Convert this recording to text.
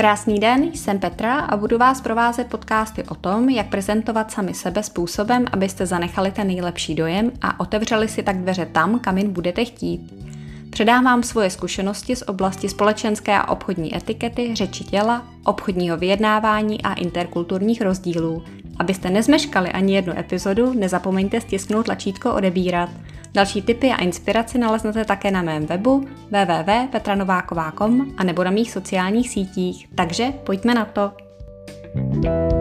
Krásný den, jsem Petra a budu vás provázet podcasty o tom, jak prezentovat sami sebe způsobem, abyste zanechali ten nejlepší dojem a otevřeli si tak dveře tam, kam jen budete chtít. Předávám svoje zkušenosti z oblasti společenské a obchodní etikety, řeči těla, obchodního vyjednávání a interkulturních rozdílů. Abyste nezmeškali ani jednu epizodu, nezapomeňte stisknout tlačítko odebírat. Další tipy a inspiraci naleznete také na mém webu www.petranováková.com a nebo na mých sociálních sítích. Takže pojďme na to! thank you